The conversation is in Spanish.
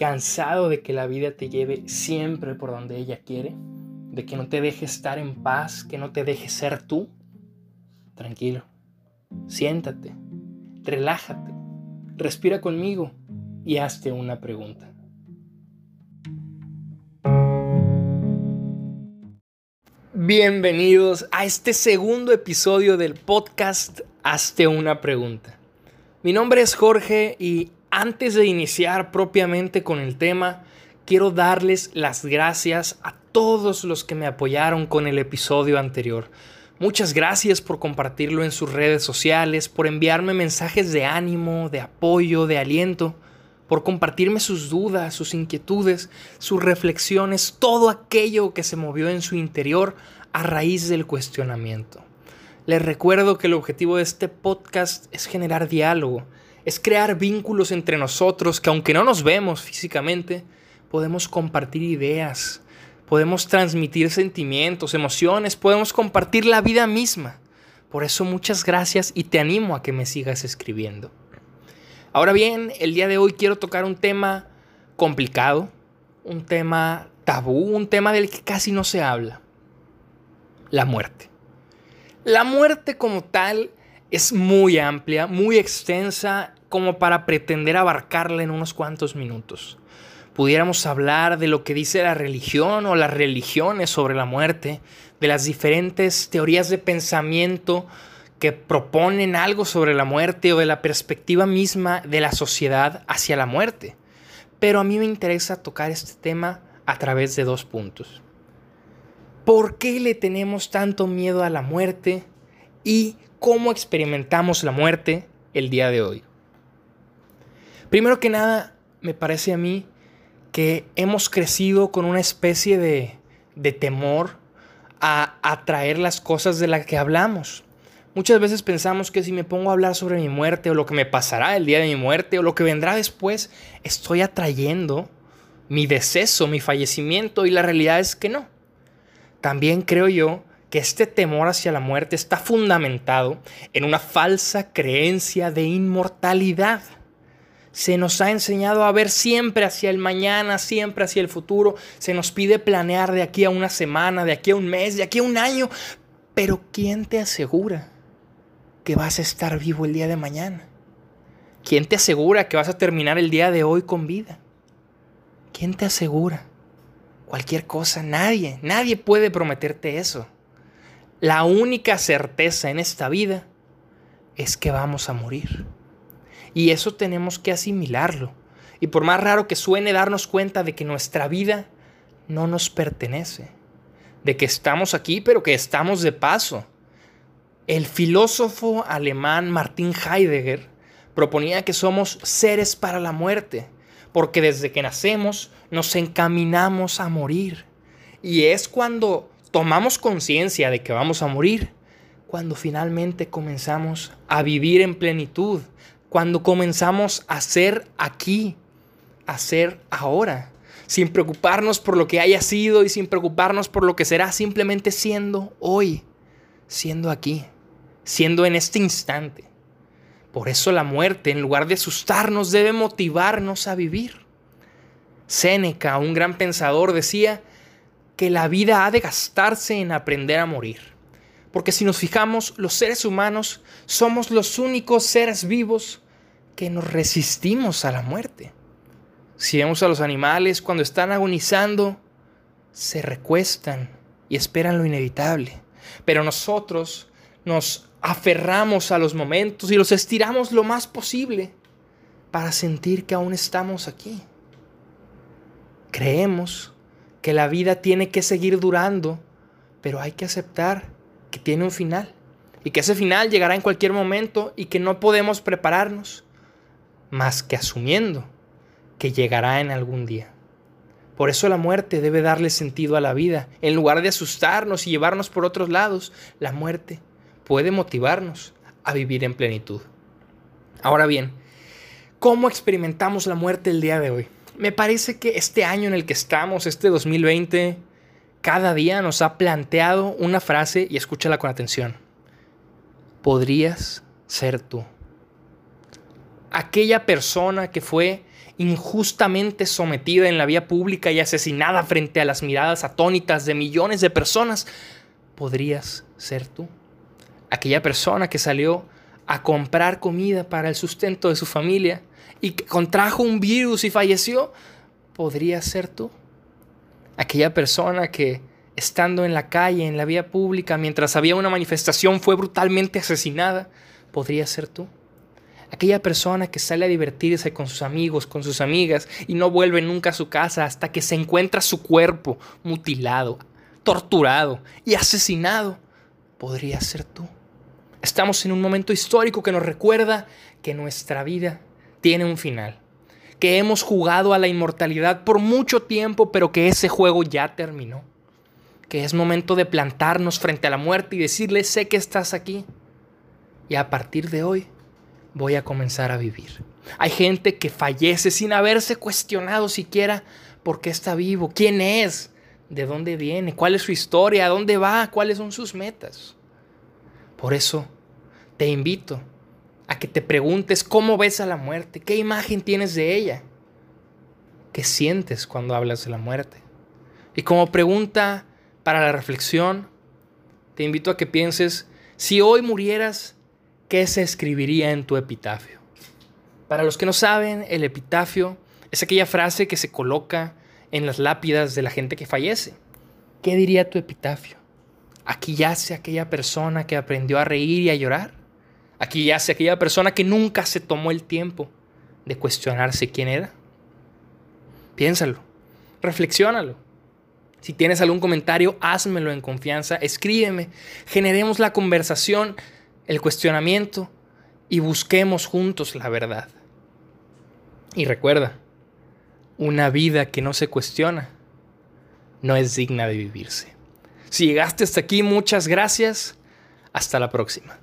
¿Cansado de que la vida te lleve siempre por donde ella quiere? ¿De que no te deje estar en paz, que no te deje ser tú? Tranquilo, siéntate, relájate, respira conmigo y hazte una pregunta. Bienvenidos a este segundo episodio del podcast Hazte una pregunta. Mi nombre es Jorge y antes de iniciar propiamente con el tema, quiero darles las gracias a todos los que me apoyaron con el episodio anterior. Muchas gracias por compartirlo en sus redes sociales, por enviarme mensajes de ánimo, de apoyo, de aliento, por compartirme sus dudas, sus inquietudes, sus reflexiones, todo aquello que se movió en su interior a raíz del cuestionamiento. Les recuerdo que el objetivo de este podcast es generar diálogo, es crear vínculos entre nosotros que aunque no nos vemos físicamente, podemos compartir ideas, podemos transmitir sentimientos, emociones, podemos compartir la vida misma. Por eso muchas gracias y te animo a que me sigas escribiendo. Ahora bien, el día de hoy quiero tocar un tema complicado, un tema tabú, un tema del que casi no se habla, la muerte. La muerte como tal es muy amplia, muy extensa, como para pretender abarcarla en unos cuantos minutos. Pudiéramos hablar de lo que dice la religión o las religiones sobre la muerte, de las diferentes teorías de pensamiento que proponen algo sobre la muerte o de la perspectiva misma de la sociedad hacia la muerte. Pero a mí me interesa tocar este tema a través de dos puntos. ¿Por qué le tenemos tanto miedo a la muerte? ¿Y cómo experimentamos la muerte el día de hoy? Primero que nada, me parece a mí que hemos crecido con una especie de, de temor a atraer las cosas de las que hablamos. Muchas veces pensamos que si me pongo a hablar sobre mi muerte o lo que me pasará el día de mi muerte o lo que vendrá después, estoy atrayendo mi deceso, mi fallecimiento y la realidad es que no. También creo yo que este temor hacia la muerte está fundamentado en una falsa creencia de inmortalidad. Se nos ha enseñado a ver siempre hacia el mañana, siempre hacia el futuro. Se nos pide planear de aquí a una semana, de aquí a un mes, de aquí a un año. Pero ¿quién te asegura que vas a estar vivo el día de mañana? ¿Quién te asegura que vas a terminar el día de hoy con vida? ¿Quién te asegura? cualquier cosa, nadie, nadie puede prometerte eso. La única certeza en esta vida es que vamos a morir. Y eso tenemos que asimilarlo. Y por más raro que suene darnos cuenta de que nuestra vida no nos pertenece, de que estamos aquí pero que estamos de paso. El filósofo alemán Martin Heidegger proponía que somos seres para la muerte porque desde que nacemos nos encaminamos a morir. Y es cuando tomamos conciencia de que vamos a morir, cuando finalmente comenzamos a vivir en plenitud, cuando comenzamos a ser aquí, a ser ahora, sin preocuparnos por lo que haya sido y sin preocuparnos por lo que será, simplemente siendo hoy, siendo aquí, siendo en este instante. Por eso la muerte, en lugar de asustarnos, debe motivarnos a vivir. Séneca, un gran pensador, decía que la vida ha de gastarse en aprender a morir. Porque si nos fijamos, los seres humanos somos los únicos seres vivos que nos resistimos a la muerte. Si vemos a los animales cuando están agonizando, se recuestan y esperan lo inevitable. Pero nosotros nos aferramos a los momentos y los estiramos lo más posible para sentir que aún estamos aquí. Creemos que la vida tiene que seguir durando, pero hay que aceptar que tiene un final y que ese final llegará en cualquier momento y que no podemos prepararnos más que asumiendo que llegará en algún día. Por eso la muerte debe darle sentido a la vida. En lugar de asustarnos y llevarnos por otros lados, la muerte puede motivarnos a vivir en plenitud. Ahora bien, ¿cómo experimentamos la muerte el día de hoy? Me parece que este año en el que estamos, este 2020, cada día nos ha planteado una frase y escúchala con atención. Podrías ser tú. Aquella persona que fue injustamente sometida en la vía pública y asesinada frente a las miradas atónitas de millones de personas, podrías ser tú. Aquella persona que salió a comprar comida para el sustento de su familia y contrajo un virus y falleció, podría ser tú. Aquella persona que estando en la calle, en la vía pública, mientras había una manifestación, fue brutalmente asesinada, podría ser tú. Aquella persona que sale a divertirse con sus amigos, con sus amigas y no vuelve nunca a su casa hasta que se encuentra su cuerpo mutilado, torturado y asesinado, podría ser tú. Estamos en un momento histórico que nos recuerda que nuestra vida tiene un final, que hemos jugado a la inmortalidad por mucho tiempo, pero que ese juego ya terminó, que es momento de plantarnos frente a la muerte y decirle, sé que estás aquí, y a partir de hoy voy a comenzar a vivir. Hay gente que fallece sin haberse cuestionado siquiera por qué está vivo, quién es, de dónde viene, cuál es su historia, a dónde va, cuáles son sus metas. Por eso te invito a que te preguntes cómo ves a la muerte, qué imagen tienes de ella, qué sientes cuando hablas de la muerte. Y como pregunta para la reflexión, te invito a que pienses, si hoy murieras, ¿qué se escribiría en tu epitafio? Para los que no saben, el epitafio es aquella frase que se coloca en las lápidas de la gente que fallece. ¿Qué diría tu epitafio? Aquí yace aquella persona que aprendió a reír y a llorar. Aquí yace aquella persona que nunca se tomó el tiempo de cuestionarse quién era. Piénsalo, reflexiónalo. Si tienes algún comentario, házmelo en confianza, escríbeme, generemos la conversación el cuestionamiento y busquemos juntos la verdad. Y recuerda, una vida que no se cuestiona no es digna de vivirse. Si llegaste hasta aquí, muchas gracias. Hasta la próxima.